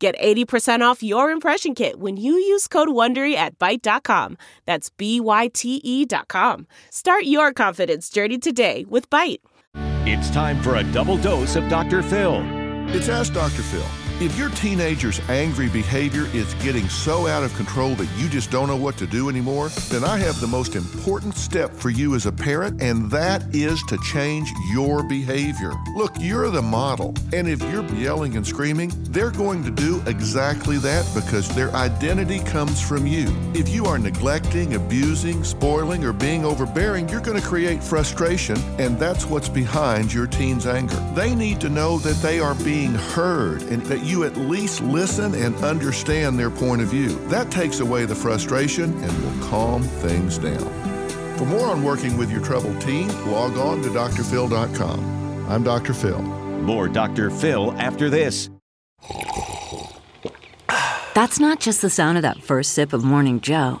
Get 80% off your impression kit when you use code WONDERY at Byte.com. That's B-Y-T-E dot com. Start your confidence journey today with Byte. It's time for a double dose of Dr. Phil. It's Ask Dr. Phil. If your teenager's angry behavior is getting so out of control that you just don't know what to do anymore, then I have the most important step for you as a parent, and that is to change your behavior. Look, you're the model, and if you're yelling and screaming, they're going to do exactly that because their identity comes from you. If you are neglecting, abusing, spoiling, or being overbearing, you're going to create frustration, and that's what's behind your teen's anger. They need to know that they are being heard and that you at least listen and understand their point of view. That takes away the frustration and will calm things down. For more on working with your troubled teen, log on to drphil.com. I'm Dr. Phil. More Dr. Phil after this. That's not just the sound of that first sip of Morning Joe.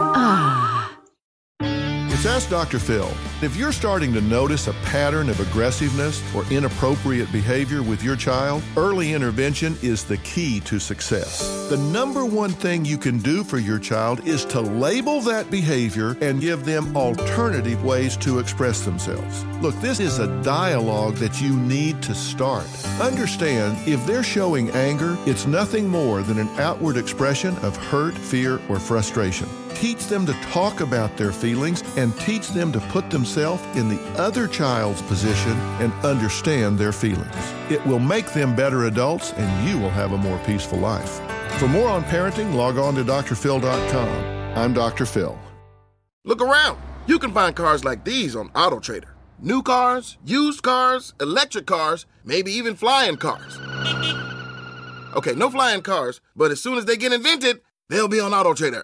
It's Ask Dr. Phil. If you're starting to notice a pattern of aggressiveness or inappropriate behavior with your child, early intervention is the key to success. The number one thing you can do for your child is to label that behavior and give them alternative ways to express themselves. Look, this is a dialogue that you need to start. Understand, if they're showing anger, it's nothing more than an outward expression of hurt, fear, or frustration. Teach them to talk about their feelings and teach them to put themselves in the other child's position and understand their feelings. It will make them better adults and you will have a more peaceful life. For more on parenting, log on to drphil.com. I'm Dr. Phil. Look around. You can find cars like these on AutoTrader. New cars, used cars, electric cars, maybe even flying cars. Okay, no flying cars, but as soon as they get invented, they'll be on AutoTrader.